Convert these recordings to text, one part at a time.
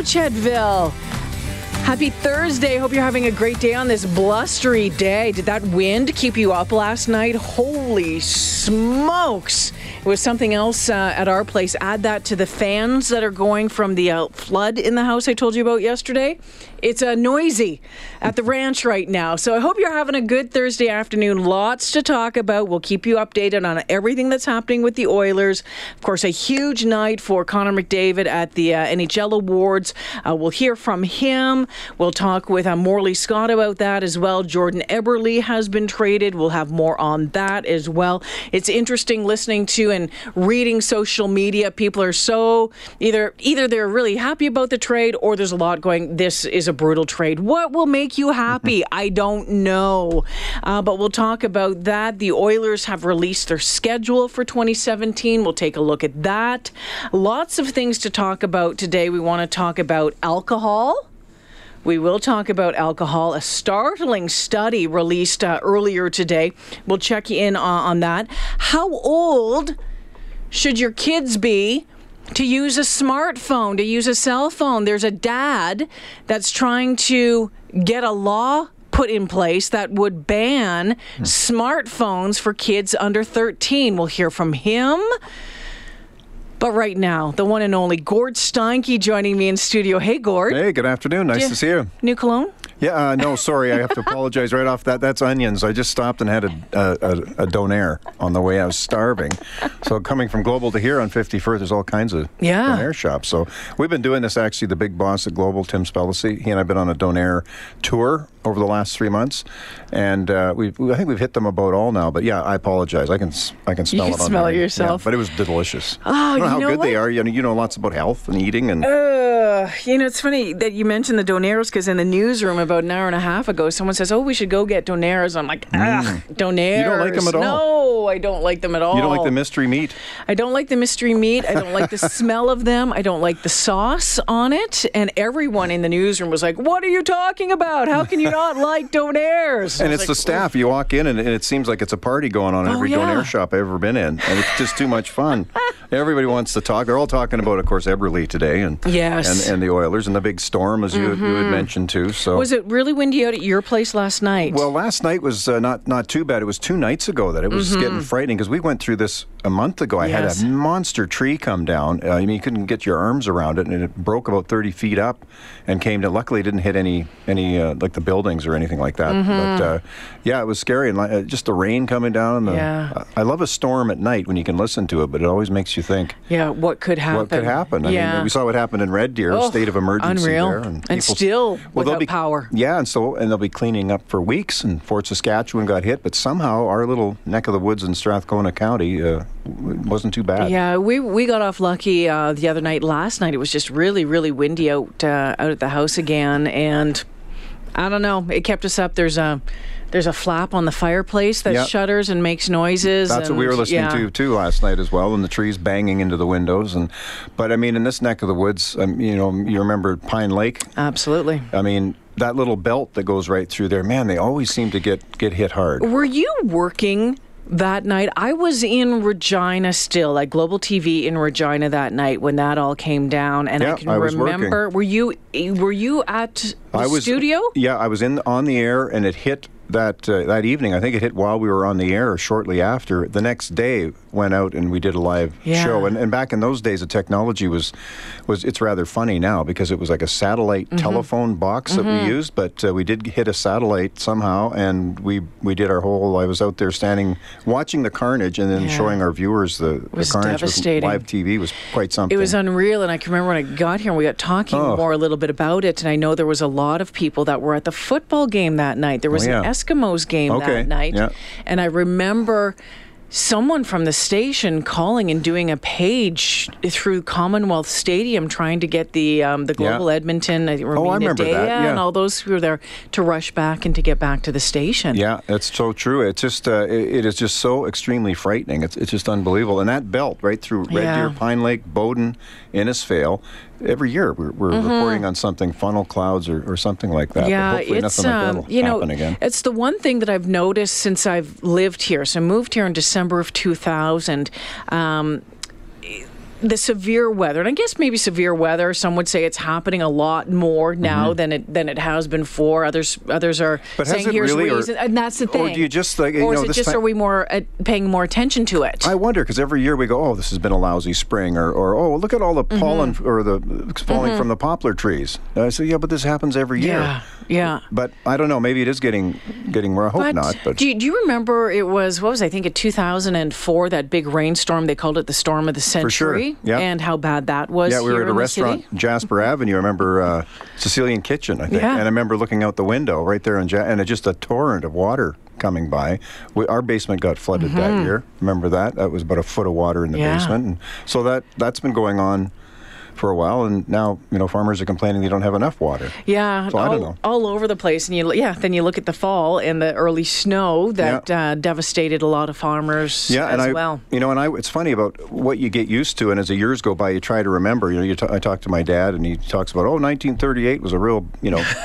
Chedville. Happy Thursday. Hope you're having a great day on this blustery day. Did that wind keep you up last night? Holy smokes. It was something else uh, at our place. Add that to the fans that are going from the uh, flood in the house I told you about yesterday. It's uh, noisy at the ranch right now. So I hope you're having a good Thursday afternoon. Lots to talk about. We'll keep you updated on everything that's happening with the Oilers. Of course, a huge night for Connor McDavid at the uh, NHL Awards. Uh, we'll hear from him. We'll talk with uh, Morley Scott about that as well. Jordan Eberle has been traded. We'll have more on that as well. It's interesting listening to and reading social media. People are so either either they're really happy about the trade or there's a lot going. This is a brutal trade. What will make you happy? I don't know. Uh, but we'll talk about that. The Oilers have released their schedule for 2017. We'll take a look at that. Lots of things to talk about today. We want to talk about alcohol. We will talk about alcohol. A startling study released uh, earlier today. We'll check in on, on that. How old should your kids be to use a smartphone, to use a cell phone. There's a dad that's trying to get a law put in place that would ban hmm. smartphones for kids under 13. We'll hear from him. But right now, the one and only Gord Steinke joining me in studio. Hey, Gord. Hey, good afternoon. Nice to see you. New cologne? Yeah, uh, no, sorry, I have to apologize right off that. That's onions. I just stopped and had a, a, a, a donair on the way. I was starving. So coming from Global to here on 51st, there's all kinds of yeah. donair shops. So we've been doing this actually, the big boss at Global, Tim Spellacy, he and I have been on a donair tour over the last three months, and uh, we I think we've hit them about all now. But yeah, I apologize. I can I can smell you it. Can smell it yourself. Yeah, but it was delicious. Oh, I don't know how know good what? they are. You know, you know lots about health and eating and. Uh, you know, it's funny that you mentioned the Doneros because in the newsroom about an hour and a half ago, someone says, "Oh, we should go get Doneros." I'm like, ah, mm. Donairs. You don't like them at all. No, I don't like them at all. You don't like the mystery meat. I don't like the mystery meat. I don't like the smell of them. I don't like the sauce on it. And everyone in the newsroom was like, "What are you talking about? How can you not like Donairs?" And it's like, the staff. You walk in and, and, it seems like it's a party going on in oh, every yeah. Donair shop I've ever been in, and it's just too much fun. Everybody wants to talk. They're all talking about, of course, Eberle today, and yes, and, and the Oilers and the big storm, as you, mm-hmm. you had mm-hmm. mentioned too. So was it really windy out at your place last night? Well, last night was uh, not not too bad. It was two nights ago that it was mm-hmm. getting frightening because we went through this a month ago. I yes. had a monster tree come down. Uh, I mean, you couldn't get your arms around it, and it broke about thirty feet up, and came to. Luckily, it didn't hit any any uh, like the buildings or anything like that. Mm-hmm. But uh, yeah, it was scary, and uh, just the rain coming down. And the, yeah. I love a storm at night when you can listen to it, but it always makes you think. Yeah, what could happen? What could happen? I yeah. mean, we saw what happened in Red Deer, oh, state of emergency unreal. there, and, and still well, without be, power. Yeah, and so and they'll be cleaning up for weeks. And Fort Saskatchewan got hit, but somehow our little neck of the woods in Strathcona County uh, wasn't too bad. Yeah, we we got off lucky uh, the other night. Last night it was just really really windy out uh, out at the house again, and I don't know. It kept us up. There's a there's a flap on the fireplace that yep. shudders and makes noises. That's and, what we were listening yeah. to too last night as well, and the trees banging into the windows. And but I mean, in this neck of the woods, um, you know, you remember Pine Lake? Absolutely. I mean, that little belt that goes right through there, man, they always seem to get get hit hard. Were you working? That night. I was in Regina still, like Global TV in Regina that night when that all came down, and yeah, I can I remember. Were you were you at the I was, studio? Yeah, I was in on the air, and it hit that uh, that evening. I think it hit while we were on the air, shortly after. The next day, went out and we did a live yeah. show. And, and back in those days, the technology was was it's rather funny now because it was like a satellite mm-hmm. telephone box mm-hmm. that we mm-hmm. used, but uh, we did hit a satellite somehow, and we we did our whole. I was out there standing watching the carnage and then yeah. showing our viewers the, the carnage devastating. live TV was quite something. It was unreal, and I can remember when I got here and we got talking oh. more a little bit about it, and I know there was a lot of people that were at the football game that night. There was oh, yeah. an Eskimos game okay. that night, yeah. and I remember someone from the station calling and doing a page through Commonwealth Stadium trying to get the um, the Global Yeah. Edmonton, I think, Oh, I remember Dea that, yeah. and all those who were there to rush back and to get back to the station. Yeah, it's so true. It's just uh, it, it is just so extremely frightening. It's, it's just unbelievable. And that belt right through Red Yeah. Deer, Pine Lake, Bowden, Innisfail, every year we're, we're reporting on something, funnel clouds or, or something like that. Mm-hmm. Yeah, hopefully it's nothing like um, that'll you know, again. it's the one thing that I've noticed since I've lived here. So I moved here in December of 2000. Um, the severe weather, and I guess maybe severe weather. Some would say it's happening a lot more now than it than it has been for Others others are Mm-hmm. But has saying it here's really, or- reason, and that's the thing. or do you just, like, you or know, is it just time- are we more uh, paying more attention to it? I wonder because every year we go, oh, this has been a lousy spring, or, or oh, look at all the Mm-hmm. pollen or the falling from the poplar trees. I say, yeah, but this happens every year. yeah, yeah. But I don't know. Maybe it is getting getting more. I hope not. But do, you, do you remember it was what was I think in 2004 that big rainstorm they called it the storm of the century For sure, yeah. and how bad that was Yeah, we were at a restaurant, city? Jasper Avenue. I remember uh, Sicilian Kitchen, I think, Yeah. and I remember looking out the window right there, in ja- and it just a torrent of water coming by. We, our basement got flooded that year. Remember that? That was about a foot of water in the Mm-hmm. Yeah. basement, and so that that's been going on for a while, and now you know farmers are complaining they don't have enough water. Yeah, So I all, don't know. all over the place, and you yeah. Then you look at the fall and the early snow that uh, devastated a lot of farmers Yeah, as and I, well. you know, and I, it's funny about what you get used to, and as the years go by, you try to remember. You know, you t- I talk to my dad, and he talks about, oh, 1938 was a real, you know,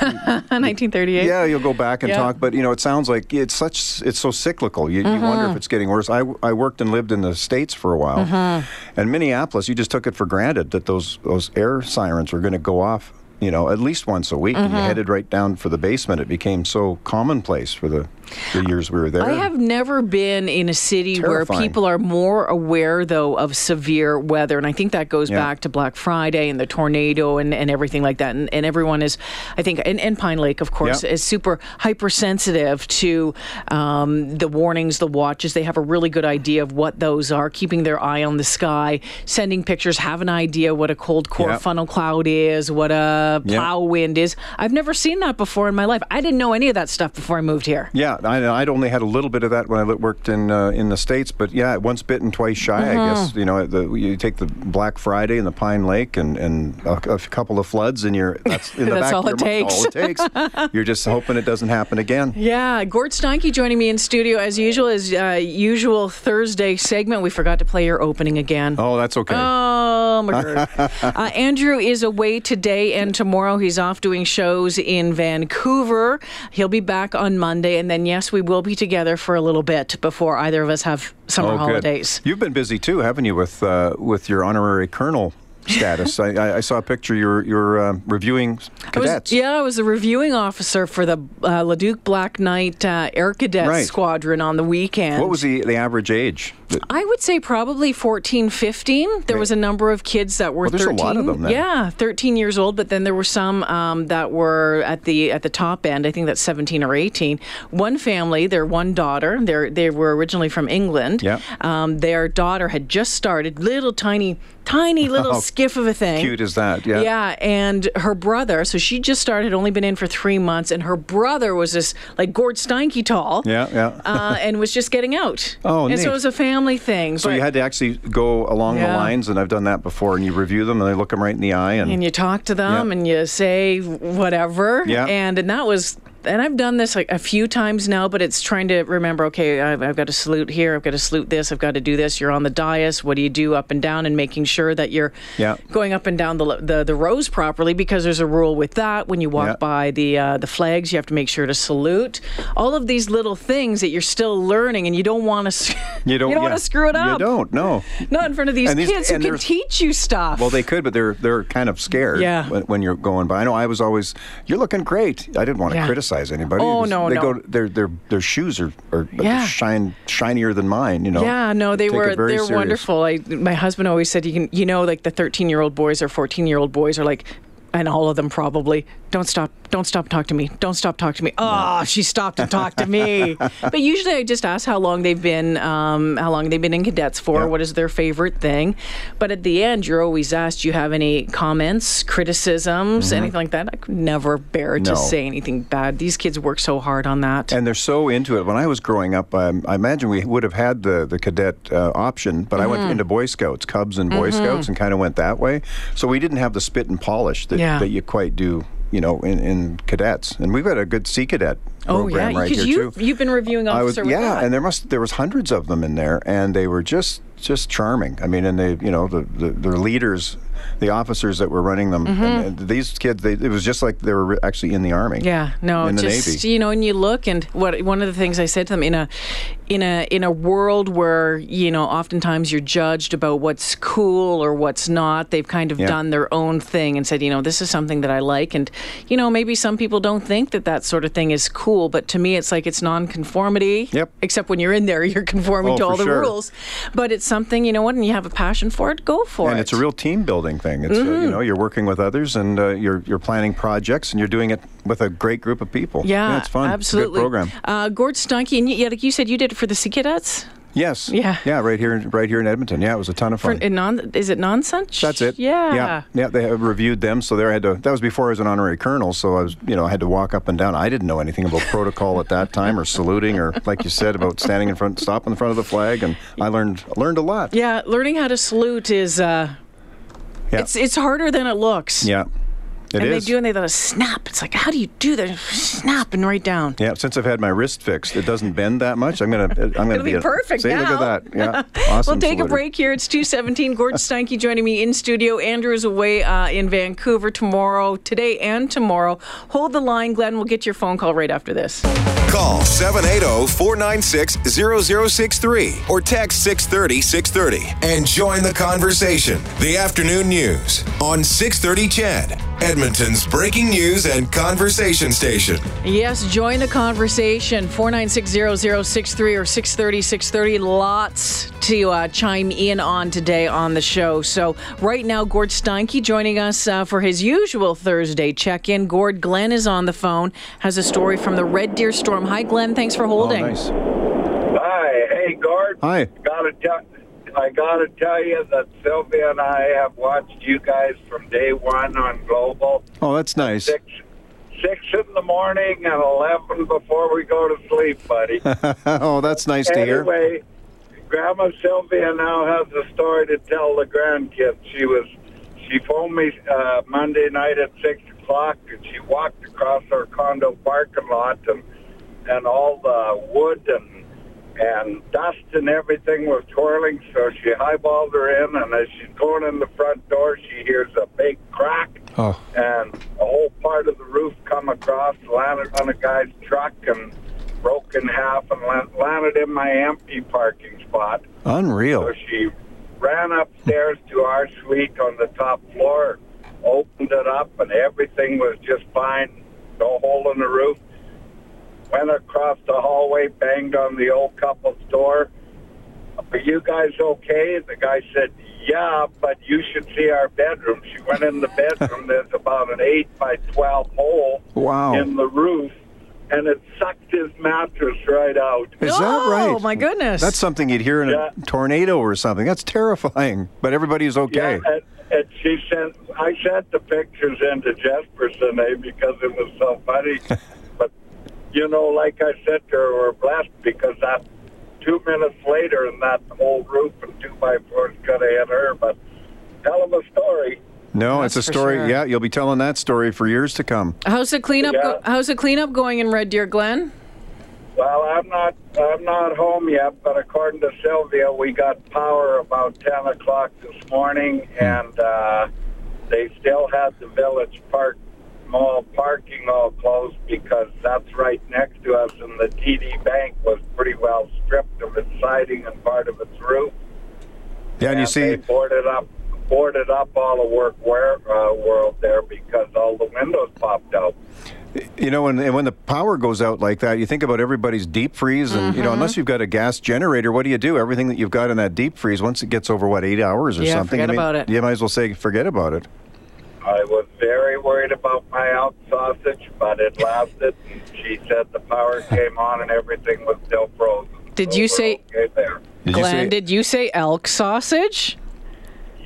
1938. Yeah, you'll go back and Yeah. talk, but you know, it sounds like it's such it's so cyclical. You, you Mm-hmm. wonder if it's getting worse. I, I worked and lived in the states for a while, Mm-hmm. and Minneapolis, you just took it for granted that those those air sirens were going to go off. You know, at least once a week, and Mm-hmm. you headed right down for the basement. It became so commonplace for the, the years we were there. I have never been in a city where people are more aware, though, of severe weather. And I think that goes Yeah. back to Black Friday and the tornado and, and everything like that. And, and everyone is, I think, and, and Pine Lake, of course, Yeah. is super hypersensitive to um, the warnings, the watches. They have a really good idea of what those are, keeping their eye on the sky, sending pictures, have an idea what a cold core Yeah. funnel cloud is, what a plow wind is. I've never seen that before in my life. I didn't know any of that stuff before I moved here. Yeah, I, I'd only had a little bit of that when I worked in uh, in the states, but yeah, once bitten, twice shy. I guess Mm-hmm. you know the, you take the Black Friday and the Pine Lake and, and a, a couple of floods, and you're that's in the That's back all it mind. All it takes. You're just hoping it doesn't happen again. Yeah, Gord Steinke joining me in studio as usual. As uh, usual Thursday segment, we forgot to play your opening again. Oh, that's okay. Oh my god! uh, Andrew is away today and tomorrow. He's off doing shows in Vancouver. He'll be back on Monday, and then yes, we will be together for a little bit before either of us have summer oh, good. holidays. You've been busy too, haven't you, with uh, with your honorary colonel status? I, I, saw a picture. You're you're um, reviewing I was- cadets. yeah, I was a reviewing officer for the uh, Leduc Black Knight uh, Air Cadet Right. Squadron on the weekend. What was the the average age? I would say probably 14, 15. There was a number of kids that were Well, there's a 13. lot of them then. Yeah, 13 years old, but then there were some um, that were at the at the top end. I think that's 17 or 18. One family, their one daughter, they they were originally from England. Yeah. Um, their daughter had just started, little tiny tiny little How skiff of a thing. Cute as that? Yeah. Yeah, and her brother, so she just started, had only been in for three months, and her brother was this like Gord Steinke tall. Yeah, yeah. Uh, and was just getting out. Oh, and so it was a family thing. So you had to actually go along the lines, and I've done that before. And you review them, and they look them right in the eye, and, and you talk to them Yeah. and you say whatever Yeah. and and that was and I've done this like a few times now, but it's trying to remember. Okay, I've, I've got to salute here. I've got to salute this. I've got to do this. You're on the dais. What do you do up and down, and making sure that you're Yeah. going up and down the, the the rows properly because there's a rule with that. When you walk Yeah. by the uh, the flags, you have to make sure to salute. All of these little things that you're still learning, and you don't want to. you don't, you don't yeah. want to screw it up. You don't. No. Not in front of these these- kids who can teach you stuff. Well, they could, but they're they're kind of scared Yeah. when, when you're going by. I know I was always, you're looking great. I didn't want to Yeah. Criticize anybody. Oh, no, they no. go their their their shoes are, are Yeah. shine shinier than mine. You know. Yeah, no, they Take were they're serious. wonderful. I, my husband always said you can you know like the 13 year old boys or 14 year old boys are like and all of them probably don't stop don't stop and talk to me. Don't stop talk to me. Oh, she stopped and talked to me. but usually I just ask how long they've been, um, how long they've been in cadets for. Yeah. What is their favorite thing? But at the end, you're always asked, "Do you have any comments, criticisms, anything like that?" I could never bear to Mm-hmm. Say anything bad. These kids work so hard on that. And they're so into it. When I was growing up, um, I imagine we would have had the, the cadet uh, option, but I Mm-hmm. went into Boy Scouts, Cubs and Boy Scouts, and kind of went that way. So we didn't have the spit and polish that, Yeah. that you quite do, you know, in, in cadets. And we've got a good Sea Cadet oh program yeah, right here you too. you've been reviewing I was officer. yeah, and there must there was hundreds of them in there, and they were just just charming. I mean, and they you know the the, the leaders, the officers that were running them, and, and these kids, they, it was just like they were actually in the army. Mm-hmm. Yeah, no, in the just Navy. you know, and you look and what one of the things I said to them in a in a in a world where you know oftentimes you're judged about what's cool or what's not. They've kind of Yeah. done their own thing and said, you know, this is something that I like, and you know, maybe some people don't think that that sort of thing is cool, but to me, it's like it's non-conformity. Yep. Except when you're in there, you're conforming Oh, to all the sure. rules. But it's something you know what, and you have a passion for it, go for it. and it's a real team building thing. It's uh, Mm-hmm. you know you're working with others and uh, you're you're planning projects and you're doing it with a great group of people. yeah, it's fun. Absolutely. It's program. Uh, Gord Steinke, and you, yeah, like you said, you did it for the Sea Cadets. Yes. Yeah. Yeah. Right here, right here in Edmonton. Yeah, it was a ton of For, fun. in non, is it nonsense? That's it. Yeah. Yeah. Yeah. They have reviewed them, so there I had to. That was before I was an honorary colonel, so I was, you know, I had to walk up and down. I didn't know anything about protocol at that time, or saluting, or like you said about standing in front, stop in front of the flag, and I learned learned a lot. Yeah, learning how to salute is uh, Yeah. it's it's harder than it looks. Yeah. It and is. they do, and they let a snap. It's like, how do you do that? Snap and write down. Yeah, since I've had my wrist fixed, it doesn't bend that much. I'm gonna, I'm gonna It'll be a- perfect See, look at that. Yeah, awesome. we'll take a break here. It's 217. Gordon Steinke joining me in studio. Andrew is away uh, in Vancouver tomorrow, today and tomorrow. Hold the line, Glenn. We'll get your phone call right after this. Call 780 496 0063 or text 630 630 and join the conversation. The afternoon news on 630 CHED, Edmonton's breaking news and conversation station. Yes, join the conversation. 4960063 or 630 630. Lots to uh, chime in on today on the show. So, right now, Gord Steinke joining us uh, for his usual Thursday check in. Gord, Glenn is on the phone, has a story from the Red Deer Storm. Hi, Glenn. Thanks for Oh, holding. nice. Hi, hey Gord. Hi. Gotta tell, I gotta tell you that Sylvia and I have watched you guys from day one on Global. Oh, that's nice. Six, six in the morning and eleven before we go to sleep, buddy. oh, that's nice to hear. anyway, Grandma Sylvia now has a story to tell the grandkids. She was, she phoned me uh, Monday night at six o'clock, and she walked across our condo parking lot, and and all the wood and and dust and everything was twirling. So she highballed her in, and as she's going in the front door, she hears a big crack Oh, and a whole part of the roof come across, landed on a guy's truck, and broke in half and landed in my empty parking spot. unreal. So she ran upstairs to our suite on the top floor, opened it up, and everything was just fine. No hole in the roof. Went across the hallway, banged on the old couple's door. Are you guys okay? The guy said, Yeah, but you should see our bedroom. She went in the bedroom. There's about an 8 by 12 hole Wow. in the roof, and it sucked his mattress right out. Is that right? oh, my goodness. That's something you'd hear in Yeah. a tornado or something. That's terrifying. But everybody's okay. Yeah, and, and she sent. I sent the pictures into Jespersen eh, because it was so funny. but you know, like I said to her, we're blessed because that two minutes later, and that whole roof and two by fours could have hit her. But tell them a story. no, That's it's a story. sure. Yeah, you'll be telling that story for years to come. how's the cleanup? Yeah. Go- how's the cleanup going in Red Deer, Glenn? Well, I'm not. I'm not home yet, but according to Sylvia, we got power about ten o'clock this morning, and uh, they still had the village park mall parking all closed because that's right next to us, and the TD Bank was pretty well stripped of its siding and part of its roof. Yeah, and you they see, boarded up boarded up all the work where, uh, world there because all the windows popped out. you know, when and when the power goes out like that, you think about everybody's deep freeze, and you know, Mm-hmm. unless you've got a gas generator, what do you do? Everything that you've got in that deep freeze, once it gets over what eight hours or Yeah, something, forget you, may- about it. you might as well say forget about it. I was very worried about my elk sausage, but it lasted. And she said the power came on and everything was still frozen. Did So you say- okay there? Did you Glenn, say- did you say elk sausage?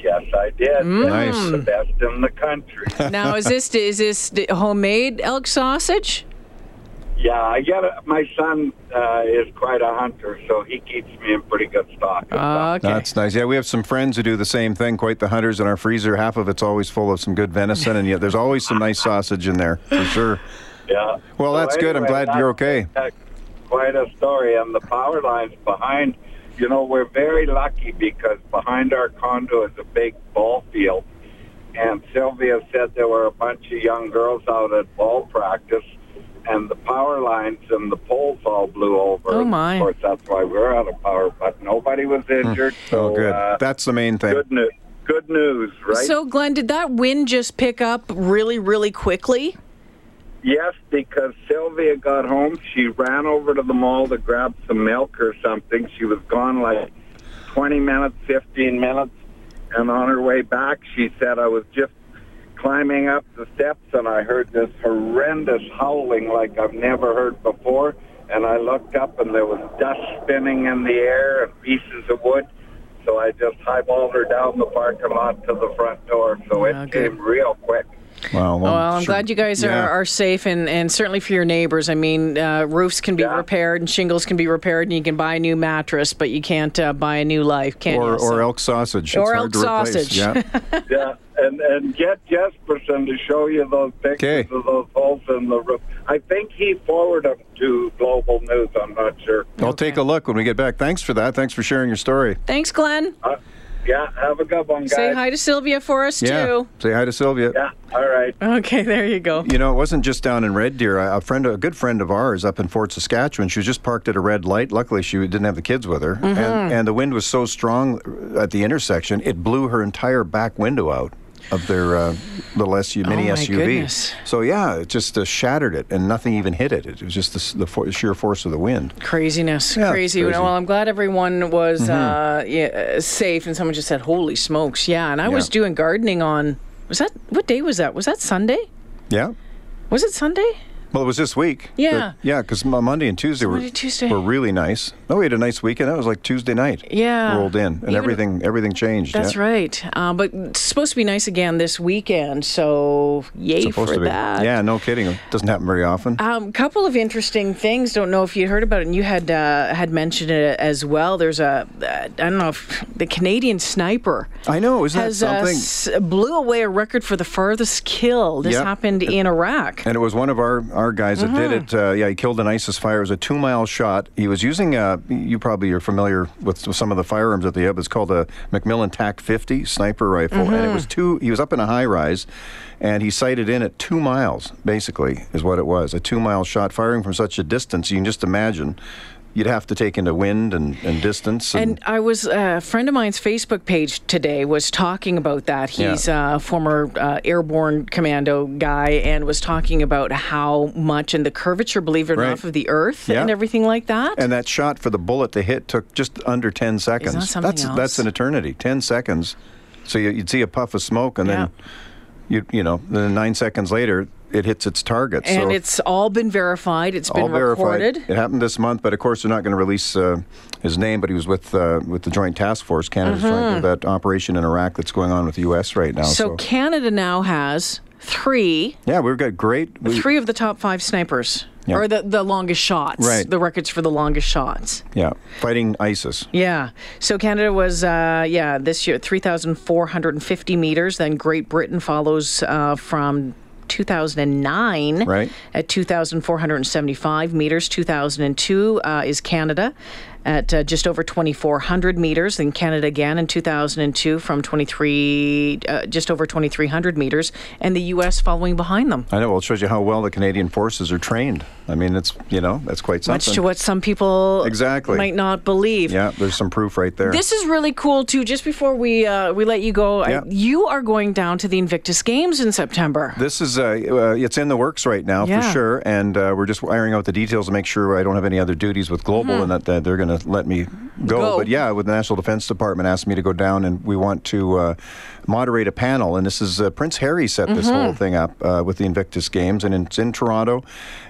Yes, I did. Mm. Nice. It's the best in the country. Now, is this is this homemade elk sausage? Yeah, I get it. My son uh, is quite a hunter, so he keeps me in pretty good stock. Okay. That's nice. Yeah, we have some friends who do the same thing. Quite the hunters in our freezer. Half of it's always full of some good venison, and yet there's always some nice sausage in there for sure. Yeah. Well, that's good. I'm glad you're okay. Quite a story. And the power lines behind, you know, we're very lucky because behind our condo is a big ball field. And Sylvia said there were a bunch of young girls out at ball practice, and the power lines and the poles all blew over. Oh, my. Of course, that's why we're out of power. But nobody was injured. So Oh, good. Uh, That's the main thing. good news. Good news, right? So, Glenn, did that wind just pick up really, really quickly? Yes, because Sylvia got home. She ran over to the mall to grab some milk or something. She was gone like 20 minutes, 15 minutes. And on her way back, she said, I was just climbing up the steps and I heard this horrendous howling like I've never heard before. And I looked up and there was dust spinning in the air and pieces of wood. So I just highballed her down the parking lot to the front door. So it good. came real quick. Wow. Well, I'm sure- glad you guys yeah. are, are safe and, and certainly for your neighbors. I mean, uh, roofs can be Yeah. repaired and shingles can be repaired and you can buy a new mattress, but you can't uh, buy a new life, can Or, you? So- or elk sausage. Or it's elk hard to replace. sausage. Yeah. Yeah, and and get Jespersen to show you those pictures Okay. of those holes in the roof. I think he forwarded them to Global News. I'm not sure. I'll take a look when we get back. Thanks for that. Thanks for sharing your story. Thanks, Glenn. Uh, yeah, have a good one, guys. Say hi to Sylvia for us, Yeah. too. Say hi to Sylvia. Yeah, all right. Okay, there you go. You know, it wasn't just down in Red Deer. A friend, a good friend of ours, up in Fort Saskatchewan. She was just parked at a red light. Luckily, she didn't have the kids with her, Mm-hmm. and, and the wind was so strong at the intersection, it blew her entire back window out of their uh, little SU, mini Oh, SUV. goodness. So yeah, it just uh, shattered it, and nothing even hit it. It was just the, the for- sheer force of the wind. Craziness, Yeah, crazy. crazy. Mm-hmm. Well, I'm glad everyone was uh, yeah, safe, and someone just said, "Holy smokes!" Yeah, and I was doing gardening on. Was that what day was that? Was that Sunday? Yeah. Was it Sunday? Well, it was this week. Yeah. Yeah, because Monday and Tuesday were Tuesday. were really nice. Oh, we had a nice weekend. That was like Tuesday night. Yeah. Rolled in, and Even- everything everything changed. That's yeah. right. Uh, but it's supposed to be nice again this weekend, so yay for that. Yeah, no kidding. It doesn't happen very often. Um, couple of interesting things. Don't know if you heard about it, and you had uh, had mentioned it as well. There's a uh, I don't know if the Canadian sniper I know, isn't that has uh, something? s- blew away a record for the farthest kill. This Yep. happened in Iraq. And it was one of our, our guys that did it. Uh, yeah, he killed an ISIS fire. It was a two mile shot. He was using, uh, you probably are familiar with some of the firearms that they have. It's called a McMillan TAC 50 sniper rifle. And it was two, he was up in a high rise and he sighted in at two miles, basically, is what it was. A two mile shot firing from such a distance. You can just imagine. You'd have to take into wind and, and distance. And I was uh, a friend of mine's Facebook page today was talking about that. Yeah. He's a former uh, airborne commando guy and was talking about how much and the curvature, believe it or Right. not, of the Earth Yeah. and everything like that. And that shot for the bullet to hit took just under 10 seconds. something that's else? that's an eternity. 10 seconds. So you, you'd see a puff of smoke and then you you know, then 9 seconds later it hits its target. and so it's all been verified. It's all been verified. recorded. It happened this month, but of course they're not going to release uh, his name. But he was with uh, with the Joint Task Force, Canada's joint that operation in Iraq that's going on with the U.S. right now. So Canada now has three, yeah, we've got great. We, three of the top five snipers, Yeah. or the, the longest shots. Right. The records for the longest shots. yeah, fighting ISIS. Yeah. So Canada was, uh, yeah, this year, 3,450 meters. Then Great Britain follows uh, from 2009 Right. at 2,475 meters. 2002 uh, is Canada at uh, just over 2,400 meters. In Canada again in 2002 from 23, uh, just over 2,300 meters. And the U.S. following behind them. I know. Well, it shows you how well the Canadian forces are trained. I mean, it's you know that's quite something. Much to what some people Exactly. might not believe. Yeah, there's some proof right there. This is really cool too. Just before we uh, we let you go, Yeah. I, you are going down to the Invictus Games in September. This is uh, uh, it's in the works right now Yeah. for sure, and uh, we're just ironing out the details to make sure I don't have any other duties with Global Mm-hmm. and that, that they're going to let me go. Go. But yeah, with the National Defense Department asked me to go down, and we want to uh, moderate a panel. And this is uh, Prince Harry set this Mm-hmm. whole thing up uh, with the Invictus Games, and it's in Toronto,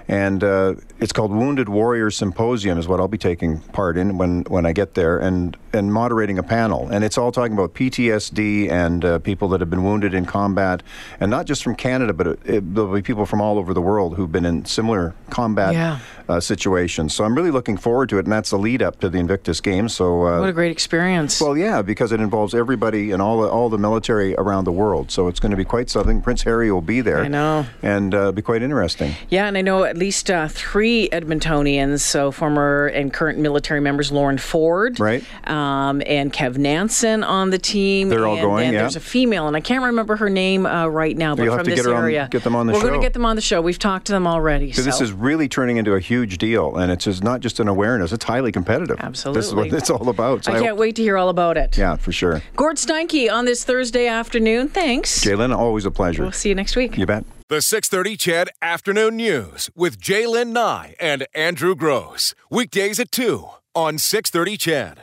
and uh, it's called Wounded Warriors Symposium, is what I'll be taking part in when when I get there, and and moderating a panel. And it's all talking about PTSD and uh, people that have been wounded in combat, and not just from Canada, but it, it, there'll be people from all over the world who've been in similar combat Yeah. uh, situations. So I'm really looking forward to it, and that's the lead up to the Invictus Games. So. Uh, What a great experience. well, yeah, because it involves everybody and all the, all the military around the world. So it's going to be quite something. Prince Harry will be there. I know. And uh, be quite interesting. Yeah, and I know at least uh, three Edmontonians, so former and current military members, Lauren Ford, Right. um, and Kev Nansen on the team. They're all and going, then yeah. There's a female, and I can't remember her name uh, right now, but You'll from to this get her on- area. get them on the We're going to get them on the show. We've talked to them already. Because this is really turning into a huge deal, and it's just not just an awareness; it's highly competitive. This is what Absolutely. it's all about. So I can't hope- wait to hear all about it. Yeah, for sure. Gord Steinke on this Thursday afternoon. Thanks. Jalen, always a pleasure. We'll see you next week. You bet. The 630 CHED Afternoon News with Jaylen Nye and Andrew Gross. Weekdays at 2 on 630 CHED.